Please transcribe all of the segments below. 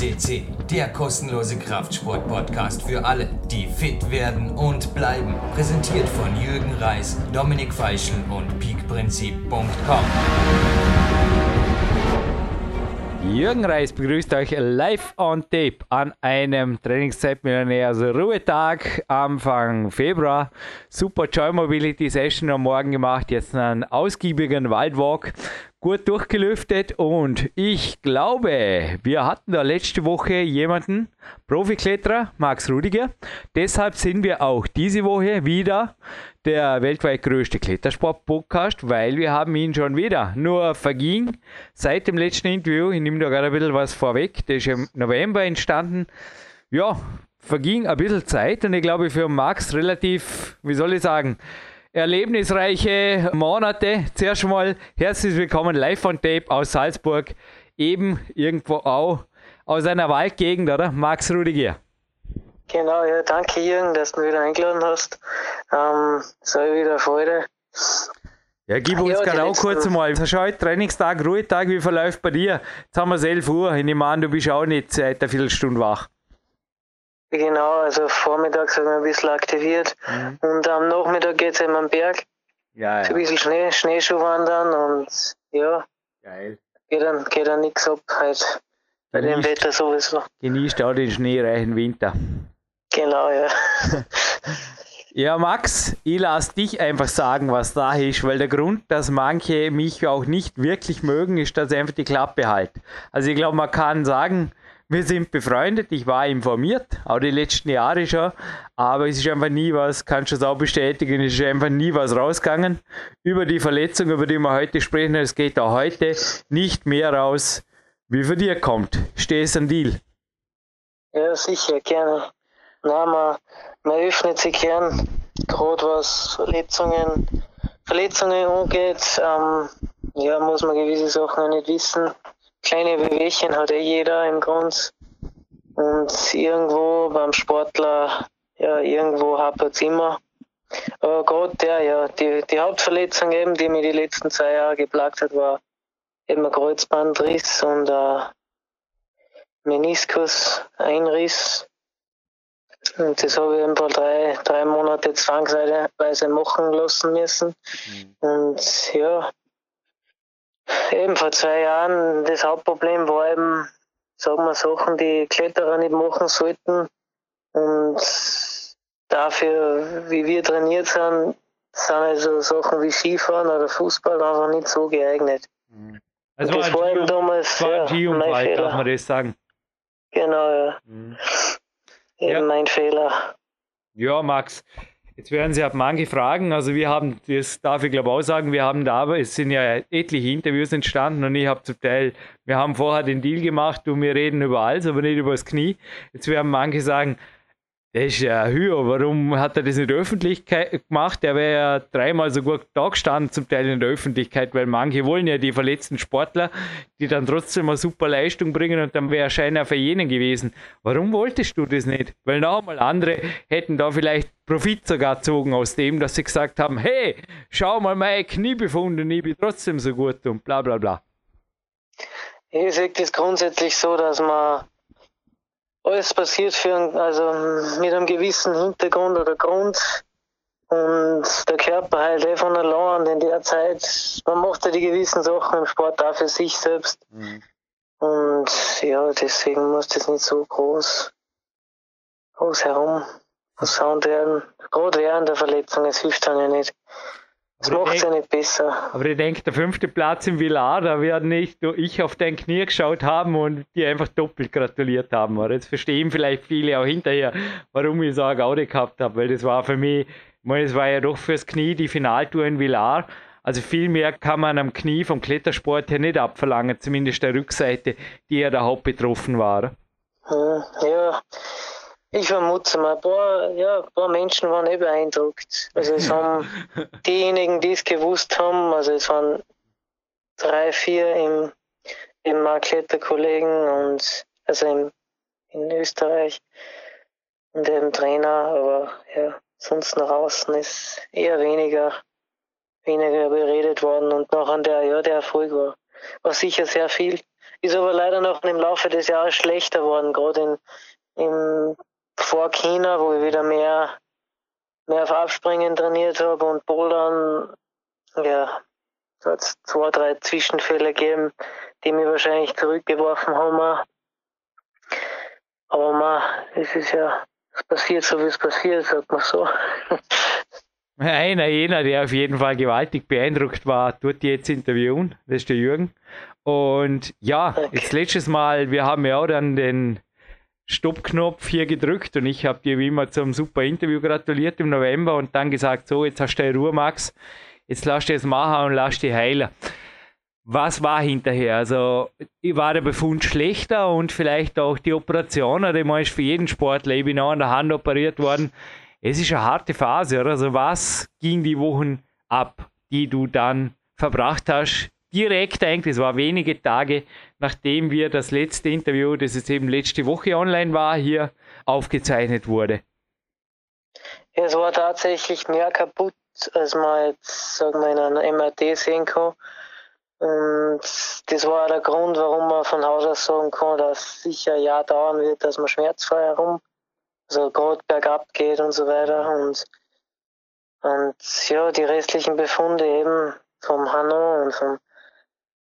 FCC, der kostenlose Kraftsport-Podcast für alle, die fit werden und bleiben. Präsentiert von Jürgen Reis, Dominik Feischl und peakprinzip.com. Jürgen Reis begrüßt euch live on tape an einem Trainingszeitmillionär, also Ruhetag Anfang Februar. Super Joy Mobility Session am Morgen gemacht, jetzt einen ausgiebigen Waldwalk gut durchgelüftet und ich glaube, wir hatten da letzte Woche jemanden, Profikletterer, Max Rudiger. Deshalb sind wir auch diese Woche wieder der weltweit größte Klettersport-Podcast, weil wir haben ihn schon wieder. Nur verging seit dem letzten Interview, ich nehme da gerade ein bisschen was vorweg, der ist im November entstanden. Ja, verging ein bisschen Zeit und ich glaube für Max relativ, wie soll ich sagen, erlebnisreiche Monate. Zuerst mal herzlich willkommen live on Tape aus Salzburg, eben irgendwo auch aus einer Waldgegend, oder? Max Rudiger. Genau, ja, danke Jürgen, dass du mich wieder eingeladen hast. Ähm, soll wieder Freude. Ja, gib uns ja, genau kurz mal. Heute Trainingstag, Ruhetag, wie verläuft bei dir? Jetzt haben wir 11 Uhr. Ich nehme an, du bist auch nicht seit einer Viertelstunde wach. Genau, also vormittags habe ich ein bisschen aktiviert mhm. und am Nachmittag geht es eben am Berg. Ja, ja. ein bisschen Schnee, Schneeschuh wandern und ja. Geil. Geht dann, geht dann nichts ab halt. Bei dem Wetter sowieso. Genießt auch den schneereichen Winter. Genau, ja. Ja, Max, ich lasse dich einfach sagen, was da ist, weil der Grund, dass manche mich auch nicht wirklich mögen, ist, dass ich einfach die Klappe halt. Also ich glaube, man kann sagen, wir sind befreundet, ich war informiert, auch die letzten Jahre schon, aber es ist einfach nie was, kannst du es auch bestätigen, es ist einfach nie was rausgegangen über die Verletzung, über die wir heute sprechen. Es geht auch heute nicht mehr raus, wie für dir kommt. Stehst ein Deal? Ja, sicher, gerne. Na, man, man öffnet sich gern, gerade was Verletzungen, Verletzungen angeht. Ähm, ja, muss man gewisse Sachen nicht wissen kleine Bewegchen hat eh jeder im Grund. Und irgendwo beim Sportler, ja, irgendwo hapert es immer. Aber gerade der, ja, die, die Hauptverletzung eben, die mich die letzten zwei Jahre geplagt hat, war eben ein Kreuzbandriss und ein Meniskus-Einriss. Und das habe ich paar drei, drei Monate zwangsweise machen lassen müssen. Mhm. Und ja, Eben vor zwei Jahren, das Hauptproblem war eben, sagen wir, Sachen, die Kletterer nicht machen sollten. Und dafür, wie wir trainiert sind, sind also Sachen wie Skifahren oder Fußball einfach nicht so geeignet. Mhm. Also das war eben damals war ja, mein Fehler. darf man das sagen. Genau, ja. Mhm. Eben ja. mein Fehler. Ja, Max, Jetzt werden Sie ab manche fragen, also wir haben, das darf ich glaube auch sagen, wir haben da, aber es sind ja etliche Interviews entstanden und ich habe zum Teil, wir haben vorher den Deal gemacht und wir reden über alles, aber nicht über das Knie. Jetzt werden manche sagen, der ist ja höher. Warum hat er das in der Öffentlichkeit gemacht? Der wäre ja dreimal so gut da gestanden, zum Teil in der Öffentlichkeit, weil manche wollen ja die verletzten Sportler, die dann trotzdem eine super Leistung bringen und dann wäre er scheinbar für jenen gewesen. Warum wolltest du das nicht? Weil noch einmal andere hätten da vielleicht Profit sogar gezogen aus dem, dass sie gesagt haben: Hey, schau mal, mein Knie befunden, ich bin trotzdem so gut und bla bla bla. Ich sehe das grundsätzlich so, dass man alles passiert für also mit einem gewissen Hintergrund oder Grund. Und der Körper halt eh von allein. In der Zeit, man macht ja die gewissen Sachen im Sport auch für sich selbst. Mhm. Und ja, deswegen muss das nicht so groß, groß herum Sound werden. Gerade während der Verletzung, es hilft dann ja nicht. Das macht es ja nicht besser. Aber ich denke, der fünfte Platz im Villar, da werden nicht nur ich auf dein Knie geschaut haben und dir einfach doppelt gratuliert haben. Aber jetzt verstehen vielleicht viele auch hinterher, warum ich so eine Gaude gehabt habe, weil das war für mich, ich meine, es war ja doch fürs Knie die Finaltour in Villar. Also viel mehr kann man am Knie vom Klettersport her nicht abverlangen, zumindest der Rückseite, die ja der Haupt betroffen war. Hm, ja, ich vermute mal, ein paar, ja, ein paar Menschen waren eh beeindruckt. Also es haben diejenigen, die es gewusst haben, also es waren drei, vier im, im Markletter-Kollegen und also im, in Österreich und eben Trainer, aber ja, sonst nach außen ist eher weniger, weniger beredet worden und noch an der, ja, der Erfolg war, war sicher sehr viel. ist aber leider noch im Laufe des Jahres schlechter worden, gerade in, in vor China, wo ich wieder mehr, mehr auf Abspringen trainiert habe und Bouldern, ja, da hat es zwei, drei Zwischenfälle gegeben, die mich wahrscheinlich zurückgeworfen haben. Aber man, es ist ja, es passiert so, wie es passiert, sagt man so. Einer jener, der auf jeden Fall gewaltig beeindruckt war, tut jetzt interviewen. Das ist der Jürgen. Und ja, okay. jetzt letztes Mal, wir haben ja auch dann den Stoppknopf hier gedrückt und ich habe dir wie immer zum super Interview gratuliert im November und dann gesagt, so, jetzt hast du Ruhe, Max, jetzt lass dich es machen und lass dich heilen. Was war hinterher? Also war der Befund schlechter und vielleicht auch die Operation, oder ich ist für jeden Sportler, ich bin auch an der Hand operiert worden, es ist eine harte Phase, oder? Also was ging die Wochen ab, die du dann verbracht hast? Direkt eigentlich, es war wenige Tage, nachdem wir das letzte Interview, das jetzt eben letzte Woche online war, hier aufgezeichnet wurde. Es war tatsächlich mehr kaputt, als man jetzt, sagen wir, in einer MRT sehen kann. Und das war der Grund, warum man von Haus aus sagen kann, dass sicher ein Jahr dauern wird, dass man schmerzfrei herum also gerade bergab geht und so weiter. Und, und ja, die restlichen Befunde eben vom Hanno und vom,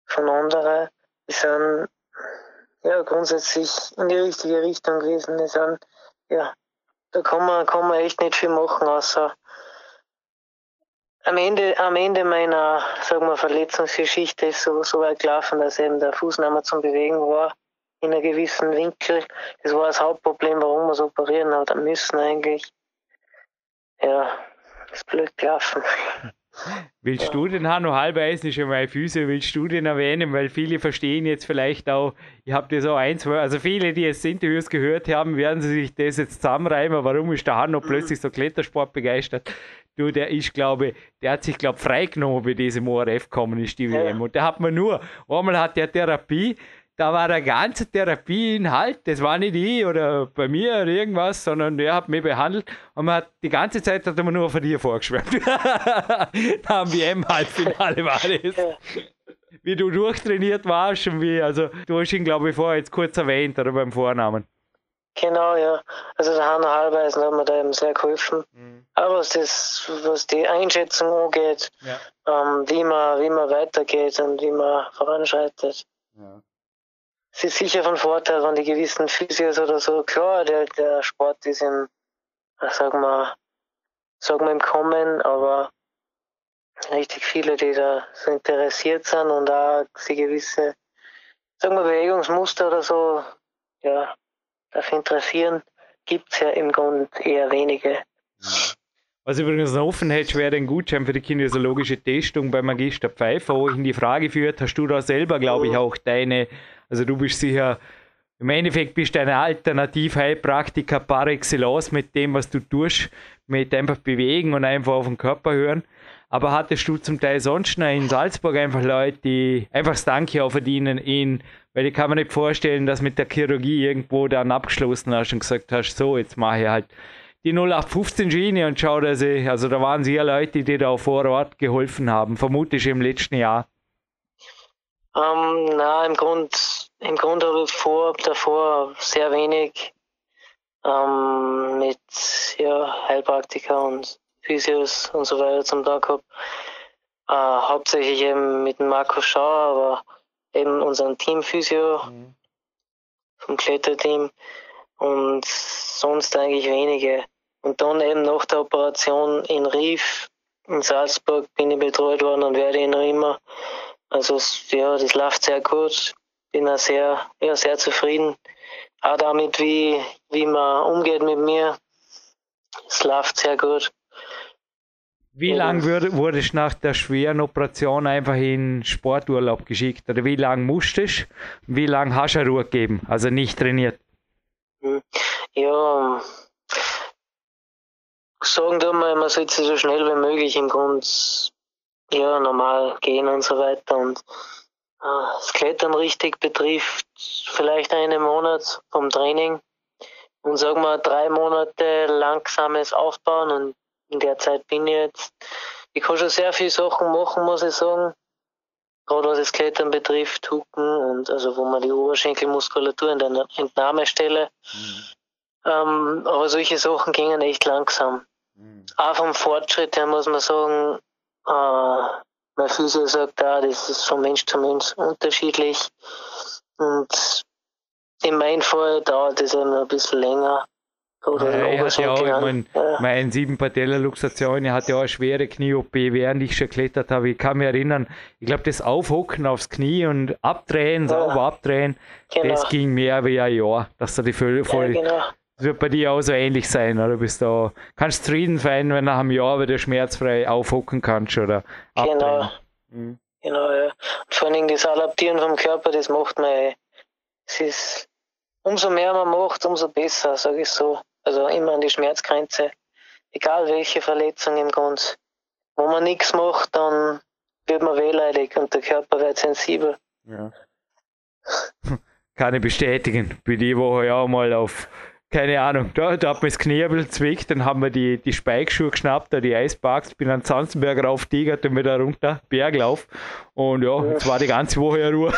von anderen, sind ja grundsätzlich in die richtige Richtung gewesen. Die sind, ja, da kann man, kann man echt nicht viel machen, außer am Ende, am Ende meiner, sagen wir, Verletzungsgeschichte ist so, so weit gelaufen, dass eben der Fuß nicht mehr zum Bewegen war in einem gewissen Winkel. Das war das Hauptproblem, warum wir es operieren hat müssen eigentlich. Ja, ist blöd gelaufen. Willst du den Hanno Halbeisen schon mal Füße, willst du den erwähnen? Weil viele verstehen jetzt vielleicht auch, ich habe dir so ein, zwei, also viele, die jetzt Interviews gehört haben, werden sie sich das jetzt zusammenreimen. Warum ist der Hanno mhm. plötzlich so Klettersport begeistert? Du, der ist, glaube der hat sich, glaube freigenommen, bei diesem ORF kommen ist, die WM. Und der hat man nur, einmal hat der Therapie, da war der ganze Therapieinhalt, das war nicht ich oder bei mir oder irgendwas, sondern der hat mich behandelt und man hat die ganze Zeit hat er mir nur von dir vorgeschwärmt. da am WM-Halbfinale war das. Wie du durchtrainiert warst und wie, also du hast ihn, glaube ich, vorher jetzt kurz erwähnt oder beim Vornamen. Genau, ja. Also der Hanno Halbeisen hat mir da eben sehr geholfen. Mhm. Aber was, das, was die Einschätzung angeht, ja. ähm, wie, man, wie man weitergeht und wie man voranschreitet. Ja es ist sicher von Vorteil, wenn die gewissen Physios oder so, klar, der, der Sport ist im, sagen wir, sagen wir im Kommen, aber richtig viele, die da so interessiert sind und da sie gewisse, sagen wir, Bewegungsmuster oder so, ja, dafür interessieren, gibt es ja im Grunde eher wenige. Was übrigens noch offen hätte, wäre ein Gutschein für die kinesiologische Testung bei Magister Pfeiffer, wo ich in die Frage führt, hast du da selber, glaube ich, mhm. auch deine also du bist sicher, im Endeffekt bist du eine Alternativ-Heilpraktiker par excellence mit dem, was du tust, mit einfach bewegen und einfach auf den Körper hören. Aber hattest du zum Teil sonst noch in Salzburg einfach Leute, die einfach das Danke auch verdienen in, weil ich kann mir nicht vorstellen, dass mit der Chirurgie irgendwo dann abgeschlossen hast und gesagt hast, so, jetzt mache ich halt die 0815 Schiene und schau, dass ich, also da waren sehr Leute, die da vor Ort geholfen haben, vermutlich im letzten Jahr. Ähm, na, im Grund, im Grund habe ich vor, davor sehr wenig ähm, mit ja, Heilpraktiker und Physios und so weiter zum Tag gehabt. Äh, hauptsächlich eben mit Markus Schauer, aber eben unseren Team-Physio mhm. vom Kletterteam und sonst eigentlich wenige. Und dann eben nach der Operation in Rief in Salzburg bin ich betreut worden und werde ihn noch immer also ja, das läuft sehr gut. Bin auch sehr, ja, sehr zufrieden. Auch damit, wie, wie man umgeht mit mir. Es läuft sehr gut. Wie lange wurdest du nach der schweren Operation einfach in Sporturlaub geschickt? Oder wie lange musstest du? Wie lange hast du Ruhe gegeben? Also nicht trainiert? Hm. Ja, sagen wir mal, man sollte so schnell wie möglich im Grunde ja, normal gehen und so weiter. Und das Klettern richtig betrifft vielleicht einen Monat vom Training und sagen wir drei Monate langsames Aufbauen und in der Zeit bin ich jetzt, ich kann schon sehr viele Sachen machen, muss ich sagen. gerade was das Klettern betrifft, Hucken und also wo man die Oberschenkelmuskulatur in der Entnahmestelle. Mhm. Ähm, aber solche Sachen gingen echt langsam. Mhm. Auch vom Fortschritt her muss man sagen, äh, mein Physio sagt da, das ist von Mensch zu Mensch unterschiedlich. Und in meinem Fall dauert es eben ein bisschen länger. Oder ja, er hat ja auch, ich mein, ja. mein sieben Patellaluxation, er hatte ja auch eine schwere Knie-OP, während ich schon geklettert habe. Ich kann mich erinnern, ich glaube, das Aufhocken aufs Knie und abdrehen, ja. sauber abdrehen, genau. das ging mehr wie ein Jahr, dass er die voll, voll ja, genau. Das wird bei dir auch so ähnlich sein, oder? Du bist da, kannst zufrieden sein, wenn nach einem Jahr wieder schmerzfrei aufhocken kannst oder abdrehen. Genau. Mhm. Genau, ja. Und vor allem das Adaptieren vom Körper, das macht man, es ist, umso mehr man macht, umso besser, sage ich so. Also immer an die Schmerzgrenze. Egal welche Verletzung im Grund. Wenn man nichts macht, dann wird man wehleidig und der Körper wird sensibel. Ja. Kann ich bestätigen. Bin die Woche ja auch mal auf keine Ahnung, da, da hat man das bisschen zwickt, dann haben wir die, die Spike-Schuhe geschnappt, da die Eisparks, bin an Zanzenberg rauf, tigert und wieder runter, Berglauf. Und ja, jetzt war die ganze Woche ja Ruhe.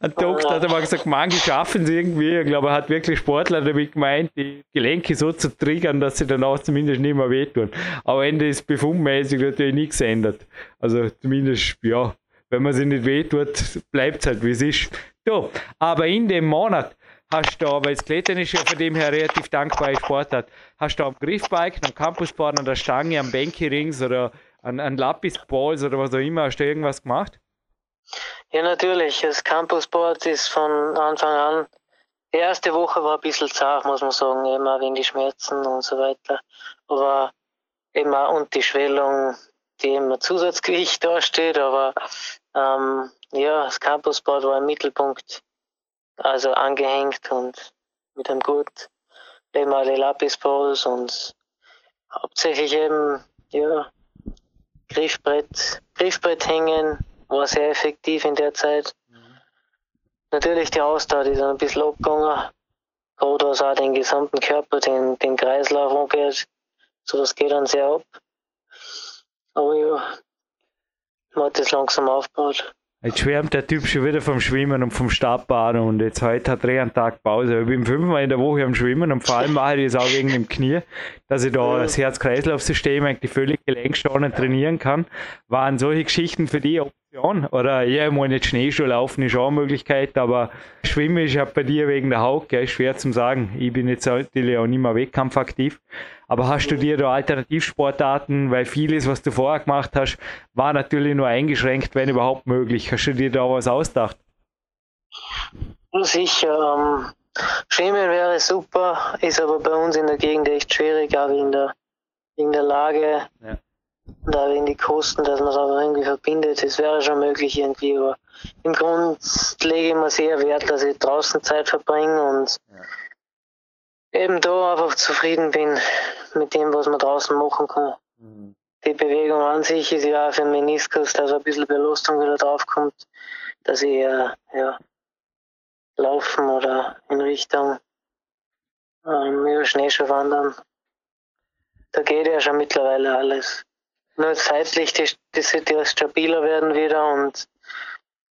Ein Doktor hat einmal gesagt, manche schaffen es irgendwie. Ich glaube, er hat wirklich Sportler damit gemeint, die Gelenke so zu triggern, dass sie danach zumindest nicht mehr wehtun. Aber Ende ist befundmäßig natürlich nichts geändert. Also zumindest, ja, wenn man sich nicht wehtut, bleibt es halt, wie es ist. So, aber in dem Monat hast du, weil das Klettern ist ja von dem her relativ dankbar Sportart, hast du am Griffbike, am Campusboard, an der Stange, am Bänke-Rings oder an, an Lapis-Balls oder was auch immer, hast du irgendwas gemacht? Ja, natürlich. Das Campusboard ist von Anfang an, die erste Woche war ein bisschen zart, muss man sagen, immer wegen die Schmerzen und so weiter. Aber immer und die Schwellung, die immer Zusatzgewicht dasteht, aber ähm, ja, das Campusboard war im Mittelpunkt, also angehängt und mit einem Gurt eben auch die Lapisballs und hauptsächlich eben, ja, Griffbrett, Griffbrett hängen, war sehr effektiv in der Zeit. Mhm. Natürlich die Ausdauer, die ist ein bisschen abgegangen, gerade was auch den gesamten Körper, den, den Kreislauf angeht, so das geht dann sehr ab. Aber ja, hat das langsam aufgebaut. Jetzt schwärmt der Typ schon wieder vom Schwimmen und vom Startbaden und jetzt heute hat er einen Tag Pause. Ich bin fünfmal in der Woche am Schwimmen und vor allem mache ich das auch wegen dem Knie, dass ich da das Herz-Kreislauf-System eigentlich völlig gelenkschonend trainieren kann. Waren solche Geschichten für die Option? Oder ja, ich meine, jetzt Schneeschuh laufen ist auch eine Möglichkeit, aber Schwimmen ist ja bei dir wegen der Haut, gell, schwer zu sagen. Ich bin jetzt natürlich auch nicht mehr wettkampfaktiv. Aber hast du dir da Alternativsportarten, weil vieles, was du vorher gemacht hast, war natürlich nur eingeschränkt, wenn überhaupt möglich. Hast du dir da was ausgedacht? Sicher. Ähm, Schwimmen wäre super, ist aber bei uns in der Gegend echt schwierig, auch wegen der, wegen der Lage. Ja. Und auch wegen die Kosten, dass man es aber irgendwie verbindet. Das wäre schon möglich irgendwie, aber im Grunde lege ich mir sehr Wert, dass ich draußen Zeit verbringe und ja eben da einfach zufrieden bin mit dem, was man draußen machen kann. Mhm. Die Bewegung an sich ist ja auch für den Meniskus, dass ein bisschen Belastung wieder draufkommt, dass ich äh, ja, laufen oder in Richtung ähm, über Schneeschuh wandern. Da geht ja schon mittlerweile alles. Nur zeitlich, die, die sollte stabiler werden wieder und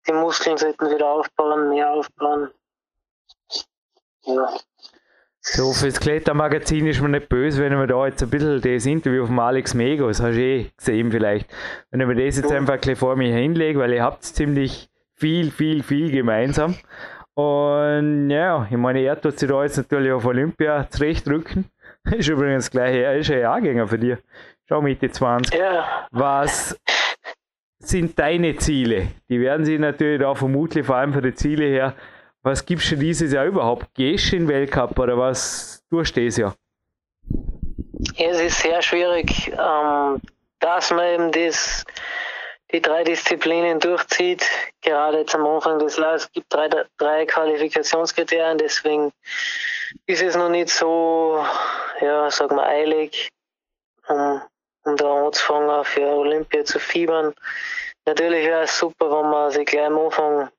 die Muskeln sollten wieder aufbauen, mehr aufbauen. Ja. So, fürs Klettermagazin ist man nicht böse, wenn wir da jetzt ein bisschen das Interview von Alex Megos, hast du eh gesehen vielleicht, wenn ich mir das jetzt einfach ein vor mir hinlege, weil ihr habt ziemlich viel, viel, viel gemeinsam. Und ja, ich meine, er tut sich da jetzt natürlich auf Olympia zurechtdrücken. Ist übrigens gleich, er ist ein Jahrgänger für dich. Schau Mitte 20. Ja. Was sind deine Ziele? Die werden sich natürlich da vermutlich vor allem von den Zielen her was gibst du dieses Jahr überhaupt? Gehst du in den Weltcup oder was tust du dieses Jahr? Es ist sehr schwierig, ähm, dass man eben das, die drei Disziplinen durchzieht. Gerade jetzt am Anfang des Jahres gibt drei, drei Qualifikationskriterien, deswegen ist es noch nicht so, ja, sag mal, eilig, um, um da anzufangen, für Olympia zu fiebern. Natürlich wäre es super, wenn man sich gleich am Anfang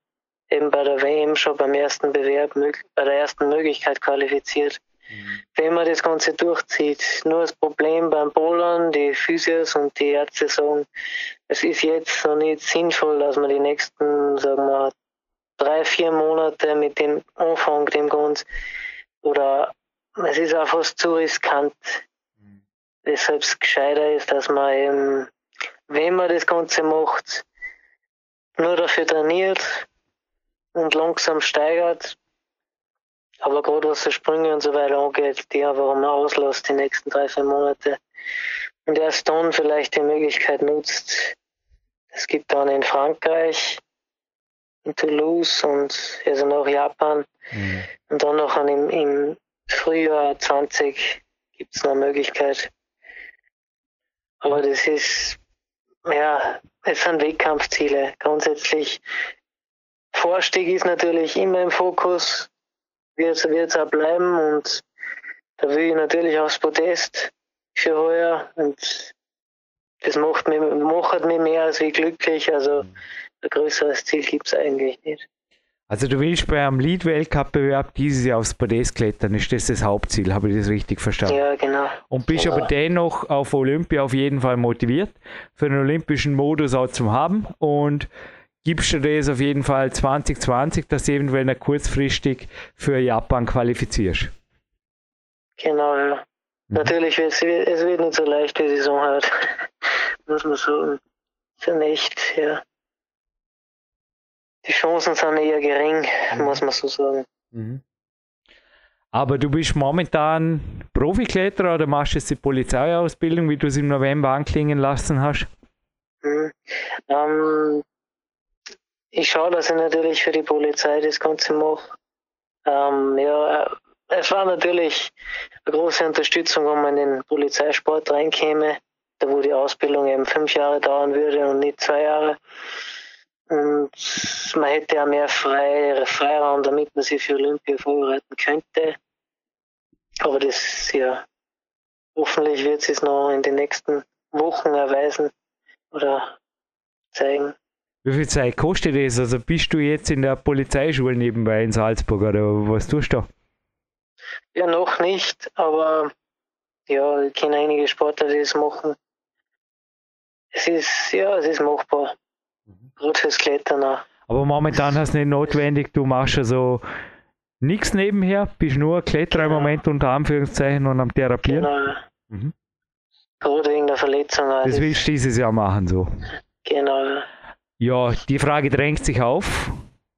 eben bei der WM schon beim ersten Bewerb, bei der ersten Möglichkeit qualifiziert. mhm. wenn man das Ganze durchzieht. Nur das Problem beim Bowlern, die Physios und die Ärzte sagen, es ist jetzt noch nicht sinnvoll, dass man die nächsten, sagen wir, drei, vier Monate mit dem Anfang, dem Ganzen, oder es ist auch fast zu riskant. Weshalb es gescheiter ist, dass man eben, wenn man das Ganze macht, nur dafür trainiert und langsam steigert. Aber gerade was die Sprünge und so weiter angeht, die einfach mal auslässt die nächsten drei, vier Monate. Und erst dann vielleicht die Möglichkeit nutzt. Es gibt dann in Frankreich, in Toulouse und also nach Japan. Mhm. Und dann noch im, im Frühjahr 20 gibt es noch eine Möglichkeit. Aber das ist, ja, es sind Wettkampfziele. Grundsätzlich, Vorstieg ist natürlich immer im Fokus, wird es auch bleiben und da will ich natürlich aufs Podest für heuer und das macht mich, macht mich mehr als wie glücklich. Also ein größeres Ziel gibt es eigentlich nicht. Also du willst beim Lead-Weltcup-Bewerb dieses Jahr aufs Podest klettern, ist das das Hauptziel, habe ich das richtig verstanden? Ja, genau. Und bist genau. aber dennoch auf Olympia auf jeden Fall motiviert, für den olympischen Modus auch zu haben und gibst du das auf jeden Fall 2020, dass du eventuell noch kurzfristig für Japan qualifizierst? Genau, ja. Mhm. Natürlich, wird es, es wird nicht so leicht, die Saison halt, muss man sagen. Zunächst, ja die Chancen sind eher gering, mhm. muss man so sagen. Mhm. Aber du bist momentan Profikletterer oder machst jetzt die Polizeiausbildung, wie du es im November anklingen lassen hast? Mhm. Ähm, ich schaue, dass ich natürlich für die Polizei das Ganze mache. Ähm, ja, es war natürlich eine große Unterstützung, wenn man in den Polizeisport reinkäme, da wo die Ausbildung eben fünf Jahre dauern würde und nicht zwei Jahre. Und man hätte ja mehr Frei, Freiraum, damit man sich für Olympia vorbereiten könnte. Aber das, ja, hoffentlich wird es noch in den nächsten Wochen erweisen oder zeigen. Wie viel Zeit kostet das? Also bist du jetzt in der Polizeischule nebenbei in Salzburg oder was tust du? Ja, noch nicht, aber ja, ich kenne einige Sportler, die das machen. Es ist, ja, es ist machbar. Gut fürs Klettern auch. Aber momentan hast du nicht notwendig, du machst also nichts nebenher, bist nur Kletterer genau. im Moment unter Anführungszeichen und am Therapieren. Genau. Mhm. Gerade wegen der Verletzung. Also das willst du dieses Jahr machen so. Genau. Ja, die Frage drängt sich auf.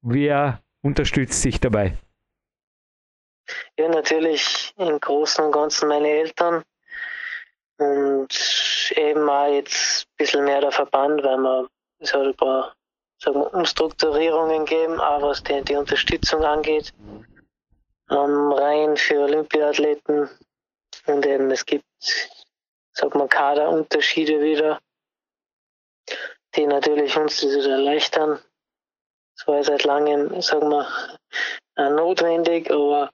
Wer unterstützt sich dabei? Ja, natürlich im Großen und Ganzen meine Eltern und eben auch jetzt ein bisschen mehr der Verband, weil wir es hat ein paar sagen wir, Umstrukturierungen gegeben, auch was die, die Unterstützung angeht. Ähm, rein für Olympiathleten. Und eben es gibt, sag mal, Kaderunterschiede wieder, die natürlich uns das wieder erleichtern. Das war seit langem, sagen wir, äh, notwendig, aber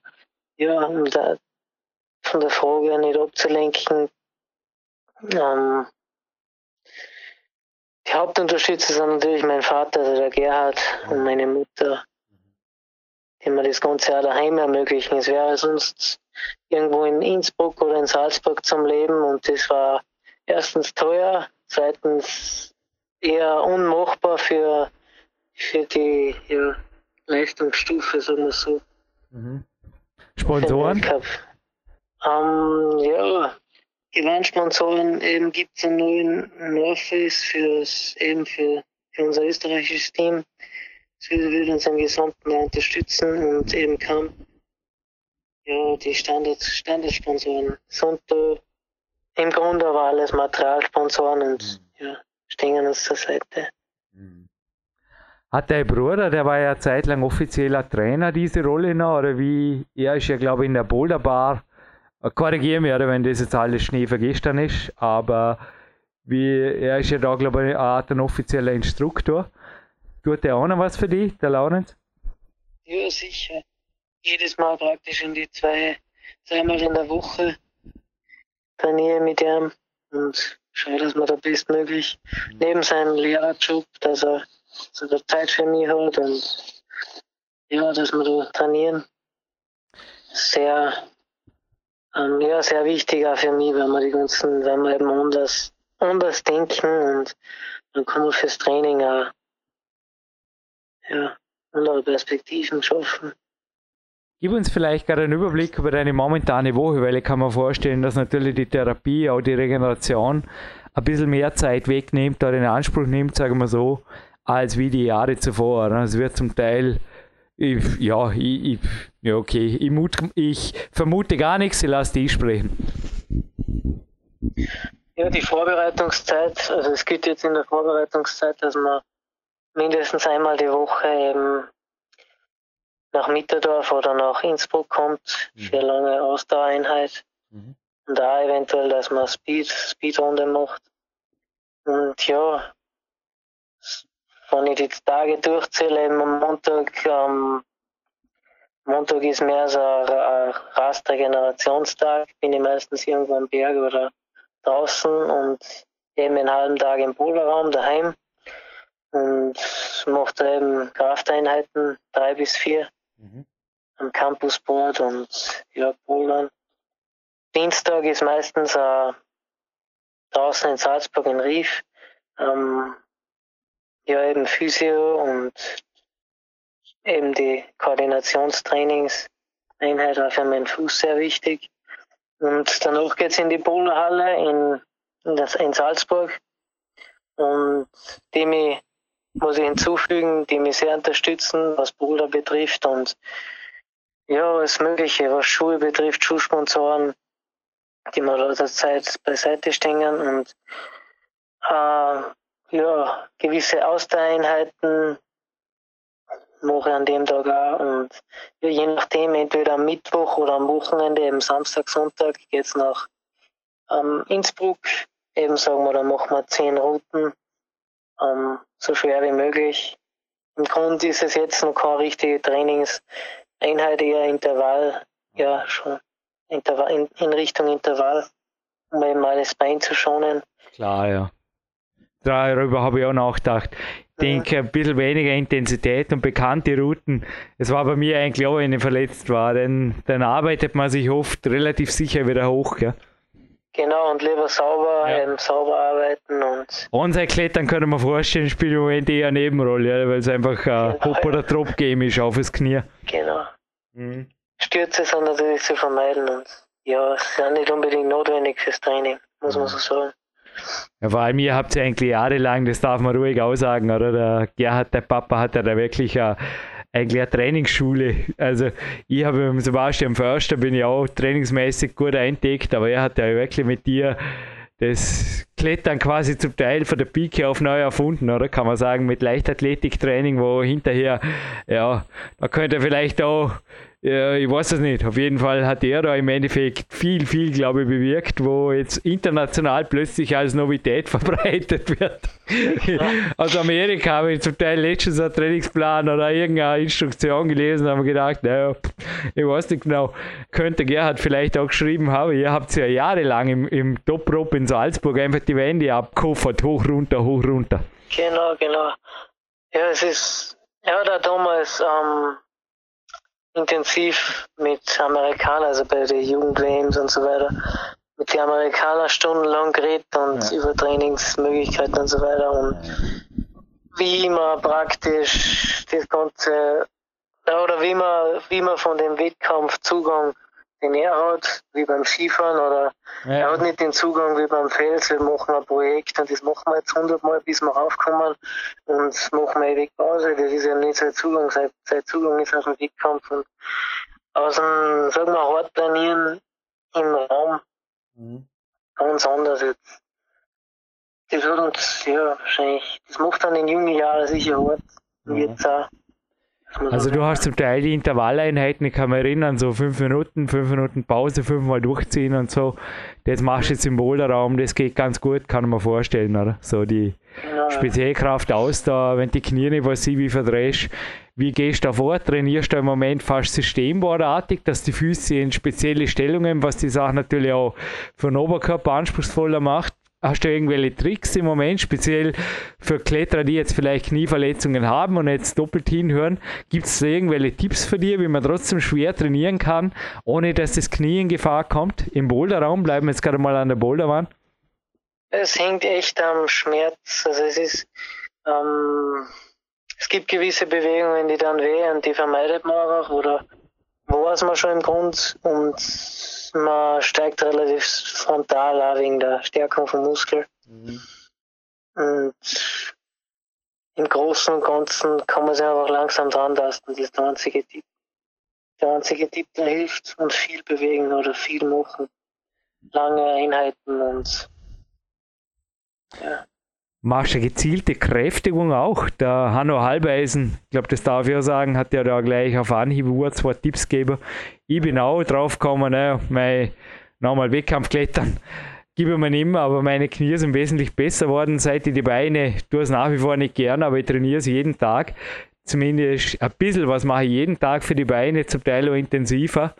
ja, um da, von der Frage nicht abzulenken, ähm, die Hauptunterstützer sind natürlich mein Vater, also der Gerhard, und meine Mutter, die mir das Ganze auch daheim ermöglichen. Es wäre sonst irgendwo in Innsbruck oder in Salzburg zum Leben und das war erstens teuer, zweitens eher unmachbar für, für die ja, Leistungsstufe, sagen wir so. Mhm. Sponsoren? Ähm, ja, Gewinnsponsoren eben gibt es einen neuen Norface fürs, eben für, für unser österreichisches Team. Das würde uns am Gesamten unterstützen und eben kam ja, die Standard, Standardsponsoren. Sonto im Grunde aber alles Materialsponsoren und mhm. ja, stehen uns zur Seite. Mhm. Hat dein Bruder, der war ja zeitlang offizieller Trainer, diese Rolle noch? Oder wie? Er ist ja, glaube ich, in der Boulderbar Korrigiere mich, oder, wenn das jetzt alles Schnee vergestern ist, aber wie, er ist ja da, glaube ich, eine Art ein offizieller Instruktor. Tut der auch noch was für dich, der Laurens? Ja, sicher. Jedes Mal praktisch in die zwei, zweimal in der Woche trainiere mit ihm und schaue, dass man da bestmöglich neben seinem Lehrerjob, dass er sogar Zeit für mich hat und ja, dass wir da trainieren. Sehr ähm, ja, sehr wichtig auch für mich, wenn wir die ganzen, wenn wir eben anders, anders denken und dann kann man fürs Training auch ja, andere Perspektiven schaffen. Gib uns vielleicht gerade einen Überblick über deine momentane Woche, weil ich kann mir vorstellen, dass natürlich die Therapie, auch die Regeneration ein bisschen mehr Zeit wegnimmt oder in Anspruch nimmt, sagen wir so, als wie die Jahre zuvor. Es wird zum Teil, ich, ja, ich, ich, ja, okay, ich, mut, ich vermute gar nichts, ich lasse dich sprechen. Ja, die Vorbereitungszeit, also es gilt jetzt in der Vorbereitungszeit, dass man mindestens einmal die Woche eben nach Mitterdorf oder nach Innsbruck kommt mhm. für eine lange Ausdauereinheit. Mhm. Und da eventuell, dass man Speed, Speedrunde macht. Und ja, wenn ich die Tage durchzähle, am Montag, ähm, Montag ist mehr so ein, ein Rastregenerationstag, bin ich meistens irgendwo am Berg oder draußen und eben einen halben Tag im Polarraum daheim und mache da eben Krafteinheiten, drei bis vier mhm. am Campusboard und ja, Bouldern. Dienstag ist meistens äh, draußen in Salzburg in Rief. Ähm, ja, eben Physio und eben die Koordinationstrainingseinheit war für meinen Fuß sehr wichtig. Und danach geht's in die Boulderhalle in, in, das, in Salzburg. Und die mich muss ich hinzufügen, die mich sehr unterstützen, was Boulder betrifft und ja, alles Mögliche, was Schuhe betrifft, Schuhsponsoren, die mir da der Zeit beiseite stehen und äh, ja, gewisse Ausdauereinheiten mache ich an dem Tag auch und ja, je nachdem, entweder am Mittwoch oder am Wochenende, eben Samstag, Sonntag, geht's nach ähm, Innsbruck, eben sagen wir, da machen wir zehn Routen ähm, so schwer wie möglich. Im Grunde ist es jetzt noch keine richtige Trainingseinheit, eher Intervall, ja schon Intervall, in, in Richtung Intervall, um eben alles Bein zu schonen. Klar, ja. Darüber habe ich auch nachgedacht. Ich denke, ein bisschen weniger Intensität und bekannte Routen. Es war bei mir eigentlich auch, wenn ich verletzt war, denn dann arbeitet man sich oft relativ sicher wieder hoch. Gell? Genau, und lieber sauber, ja. eben sauber arbeiten und. Unser Klettern können wir vorstellen, spielt im Moment eher eine Nebenrolle, weil es einfach ein genau, Hop- oder Drop-Game ist auf das Knie. Genau. Mhm. Stürze sind natürlich zu vermeiden und ja, sind nicht unbedingt notwendig fürs Training, muss man so sagen. Ja, vor allem ihr habt ja eigentlich jahrelang, das darf man ruhig aussagen, oder? Der Gerhard, der Papa, hat ja da wirklich eine eigentlich eine Trainingsschule. Also ich habe mit Sebastian Förster bin ich auch trainingsmäßig gut eindeckt, aber er hat ja wirklich mit dir das Klettern quasi zum Teil von der Pike auf neu erfunden, oder? Kann man sagen, mit Leichtathletiktraining, wo hinterher, ja, da könnte vielleicht auch ja, ich weiß es nicht. Auf jeden Fall hat er da im Endeffekt viel, viel, glaube ich, bewirkt, wo jetzt international plötzlich als Novität verbreitet wird. Aus Amerika habe ich zum Teil letztens einen Trainingsplan oder irgendeine Instruktion gelesen und habe gedacht, naja, ich weiß nicht genau, könnte Gerhard vielleicht auch geschrieben haben, ihr habt ja jahrelang im, im Top-Rope in Salzburg einfach die Wände abgekuffert, hoch, runter, hoch, runter. Genau, genau. Ja, es ist, ja, da damals, ähm, intensiv mit Amerikanern, also bei den Jugendgames und so weiter, mit den Amerikanern stundenlang geredet und ja. über Trainingsmöglichkeiten und so weiter und wie man praktisch das Ganze, oder wie man, wie man von dem Wettkampf Den er hat, wie beim Skifahren oder ja. er hat nicht den Zugang wie beim Fels. Wir machen ein Projekt und das machen wir jetzt hundertmal, bis wir raufkommen und machen wir ewig Pause. Das ist ja nicht sein Zugang. Sein, sein Zugang ist aus dem Wettkampf und aus dem, sagen wir, hart trainieren im Raum mhm. ganz anders jetzt. Das hat uns, ja, wahrscheinlich, das macht dann in jungen Jahren sicher hart. Mhm. jetzt auch. Also du hast zum Teil die Intervalleinheiten, ich kann mich erinnern, so fünf Minuten, fünf Minuten Pause, fünfmal durchziehen und so. Das machst du jetzt im Boulderraum, das geht ganz gut, kann man vorstellen, oder? So die ja, Spezialkraft aus da, wenn die Knie nicht was sie wie verdrehst. Wie gehst du da vor? Trainierst du im Moment fast systemboardartig, dass die Füße in spezielle Stellungen, was die Sache natürlich auch für den Oberkörper anspruchsvoller macht? Hast du irgendwelche Tricks im Moment, speziell für Kletterer, die jetzt vielleicht Knieverletzungen haben und jetzt doppelt hinhören? Gibt es irgendwelche Tipps für dich, wie man trotzdem schwer trainieren kann, ohne dass das Knie in Gefahr kommt? Im Boulderraum bleiben wir jetzt gerade mal an der Boulderwand. Es hängt echt am Schmerz. Also es ist, ähm, es gibt gewisse Bewegungen, die dann weh die vermeidet man einfach oder weiß man schon im Grund und man steigt relativ frontal auch wegen der Stärkung vom Muskel. Mhm. Und im Großen und Ganzen kann man sich einfach langsam dran tasten. Das ist der einzige Tipp. Der einzige Tipp, der hilft und viel bewegen oder viel machen. Lange Einheiten und ja. Machst du eine gezielte Kräftigung auch? Der Hanno Halbeisen, ich glaube, das darf ich auch sagen, hat ja da gleich auf Anhieb zwei Tipps gegeben. Ich bin auch drauf gekommen, ne, mein nochmal Wettkampfklettern gebe mir nicht mehr, aber meine Knie sind wesentlich besser geworden, seit ich die Beine, tue es nach wie vor nicht gern, aber ich trainiere sie jeden Tag. Zumindest ein bisschen was mache ich jeden Tag für die Beine, zum Teil auch intensiver.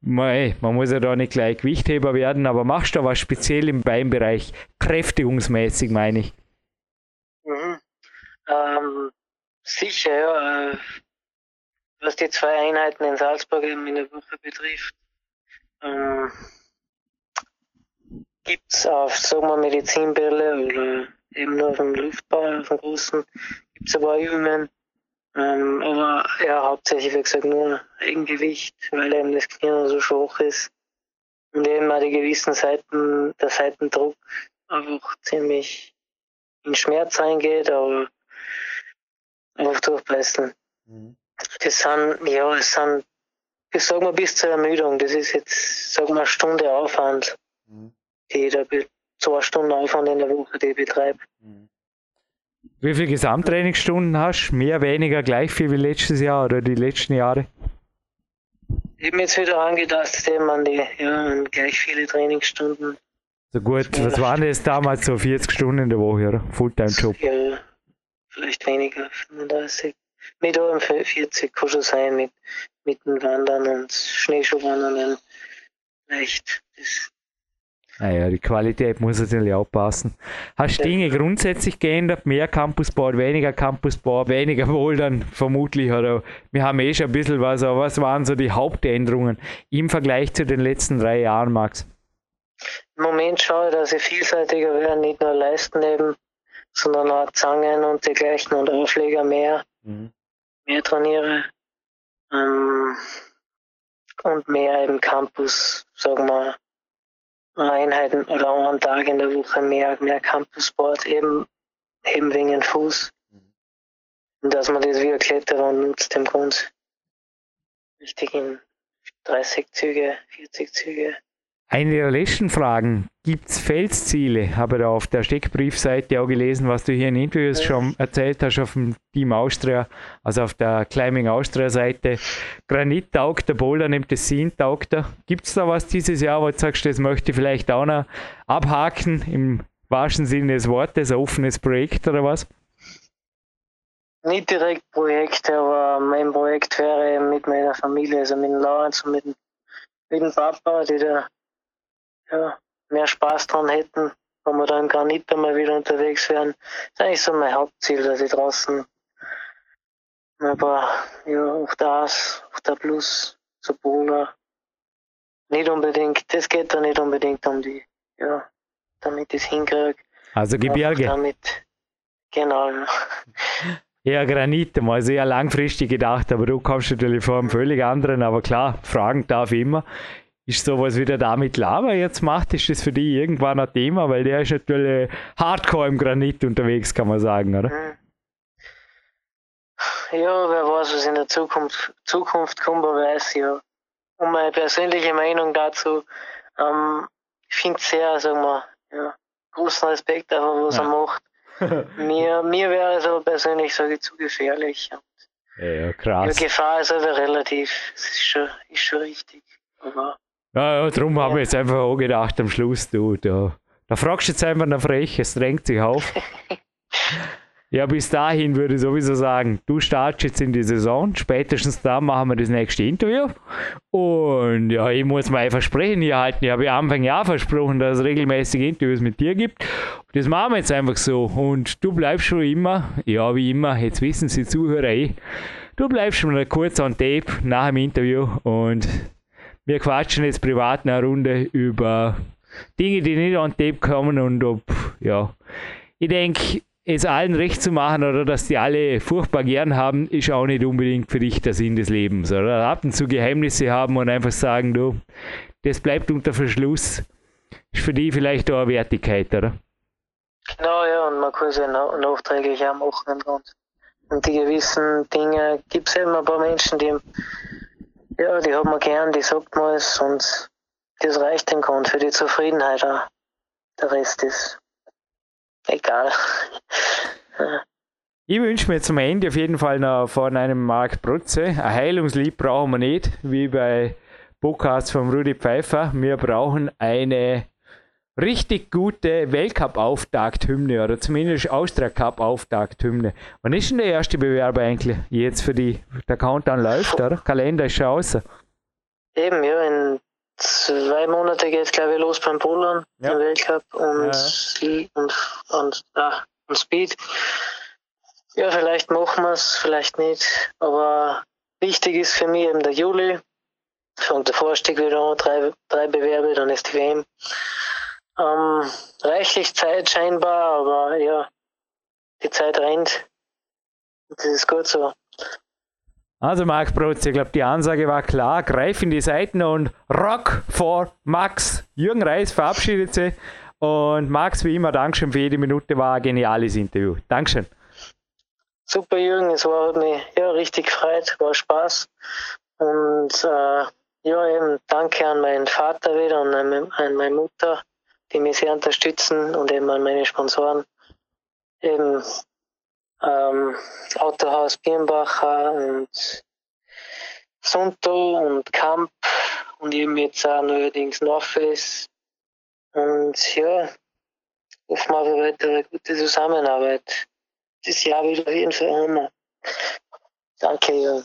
Man, man muss ja da nicht gleich Gewichtheber werden, aber machst du was speziell im Beinbereich, kräftigungsmäßig meine ich? Ähm, sicher, ja. Äh, was die zwei Einheiten in Salzburg eben in der Woche betrifft, ähm, gibt es auf, sagen wir, Medizinbälle oder eben nur auf dem Luftball, auf dem großen, gibt es ein paar Übungen, ähm, aber ja, hauptsächlich, wie gesagt, nur Eigengewicht, weil eben das Knie so schwach ist. Und eben auch die gewissen Seiten, der Seitendruck einfach ziemlich in Schmerz eingeht, aber einfach durchbeißen. Mhm. Das sind, ja, es sind, ich sag mal, bis zur Ermüdung. Das ist jetzt, sag mal, eine Stunde Aufwand, mhm. die ich da, zwei Stunden Aufwand in der Woche, die ich betreibe. Mhm. Wie viele Gesamttrainingsstunden hast du? Mehr, weniger, gleich viel wie letztes Jahr oder die letzten Jahre? Ich habe jetzt wieder angedacht, man die, ja, gleich viele Trainingsstunden. So gut, was waren das damals so 40 Stunden in der Woche, oder? Fulltime-Job? Ja, vielleicht weniger, 35. Mit oben 40 kann schon sein, mit, mit dem Wandern und Schneeschuhwandern. Vielleicht. Das naja, die Qualität muss natürlich auch passen. Hast du Dinge grundsätzlich geändert? Mehr Campusboard, weniger Campusboard, weniger Bouldern vermutlich? Oder wir haben eh schon ein bisschen was, aber was waren so die Hauptänderungen im Vergleich zu den letzten drei Jahren, Max? Im Moment schaue ich, dass ich vielseitiger werde, nicht nur Leisten eben, sondern auch Zangen und dergleichen und Aufschläger mehr, mhm. mehr trainiere. Ähm, und mehr im Campus, sagen wir, Einheiten oder einen Tag in der Woche mehr, mehr Campussport, eben, eben wegen dem Fuß. Mhm. Und dass man das wie ein Kletterer nutzt im Grund. Richtig in 30 Züge, 40 Züge. Eine der letzten Fragen. Gibt es Felsziele? Habe da auf der Steckbriefseite auch gelesen, was du hier in Interviews schon erzählt hast auf dem Team Austria, also auf der Climbing Austria Seite. Granit taugt der Boulder, nimmt das Tessin taugt er. Gibt es da was dieses Jahr, wo du sagst, das möchte ich vielleicht auch noch abhaken, im wahrsten Sinne des Wortes, ein offenes Projekt oder was? Nicht direkt Projekt, aber mein Projekt wäre mit meiner Familie, also mit dem Lawrence und mit dem, mit dem Papa, die da ja, mehr Spaß dran hätten, wenn wir dann gar nicht einmal wieder unterwegs wären. Das ist eigentlich so mein Hauptziel, dass ich draußen aber ja, auf das, auf der Plus, so Bowler, nicht unbedingt, das geht da nicht unbedingt um die, ja, damit ich es hinkriege. Also Gebirge. Damit, genau. Ja, Granit, mal sehr langfristig gedacht, aber du kommst natürlich vor einem völlig anderen, aber klar, Fragen darf ich immer. Ist sowas wie der David Lava jetzt macht, ist das für dich irgendwann ein Thema? Weil der ist natürlich hardcore im Granit unterwegs, kann man sagen, oder? Hm. Ja, wer weiß, was in der Zukunft, Zukunft kommt, wer weiß, ja. Und meine persönliche Meinung dazu, ähm, ich finde sehr, sagen wir, ja, großen Respekt einfach, was ja. er macht. mir, mir wäre es aber persönlich, sage ich, zu gefährlich. Und ja, krass. Die Gefahr ist aber relativ, das ist schon, ist schon richtig. Aber ja, ja darum habe ich jetzt einfach auch gedacht am Schluss, du, da, da fragst du jetzt einfach nach frech, es drängt sich auf. Ja, bis dahin würde ich sowieso sagen, du startest jetzt in die Saison, spätestens da machen wir das nächste Interview. Und ja, ich muss mir versprechen hier halten. Ich habe ja Anfang Jahr versprochen, dass es regelmäßig Interviews mit dir gibt. Das machen wir jetzt einfach so. Und du bleibst schon immer, ja, wie immer, jetzt wissen sie Zuhörer eh, du bleibst schon mal kurz on Tape nach dem Interview und wir quatschen jetzt privat eine Runde über Dinge, die nicht on Tape kommen und ob, ja, ich denke, es allen recht zu machen oder dass die alle furchtbar gern haben, ist auch nicht unbedingt für dich der Sinn des Lebens. Oder ab und zu Geheimnisse haben und einfach sagen, du, das bleibt unter Verschluss, ist für die vielleicht auch eine Wertigkeit, oder? Genau, ja, und man kann es ja nachträglich auch machen. Und, und die gewissen Dinge gibt es eben ein paar Menschen, die, ja, die hat man gern, die sagt man es und das reicht dem Grund für die Zufriedenheit auch. Der Rest ist egal. Ich wünsche mir zum Ende auf jeden Fall noch von einem Marc Brutze. Ein Heilungslied brauchen wir nicht, wie bei Podcasts von Rudi Pfeiffer. Wir brauchen eine richtig gute Weltcup-Auftakthymne oder zumindest Austria Cup-Auftakthymne. Wann ist denn der erste Bewerber eigentlich jetzt für die? Der Countdown läuft, oder? Kalender ist schon außer. Eben, ja, in zwei Monate geht es, glaube ich, los beim Polen ja. im Weltcup und, ja. und, und, ah, und Speed. Ja, vielleicht machen wir es, vielleicht nicht. Aber wichtig ist für mich eben der Juli. Fängt der Vorstieg wieder an, drei, drei Bewerbe, dann ist die WM. Ähm, reichlich Zeit scheinbar, aber ja, die Zeit rennt. Das ist gut so. Also Marc Brotz, ich glaube, die Ansage war klar. Greif in die Seiten und Rock for Max. Jürgen Reis verabschiedet sich. Und Max, wie immer, Dankeschön für jede Minute, war ein geniales Interview. Dankeschön. Super, Jürgen, es war mir ja, richtig gefreut, war Spaß. Und äh, ja, eben danke an meinen Vater wieder und an, an meine Mutter, die mich sehr unterstützen und eben an meine Sponsoren. Eben ähm, Autohaus Birnbacher und Sunto und Kamp und eben jetzt auch neuerdings Norface. Und ja, hoffen wir auf eine weitere gute Zusammenarbeit. Das Jahr wird auf jeden Fall Hammer. Danke, Jürgen.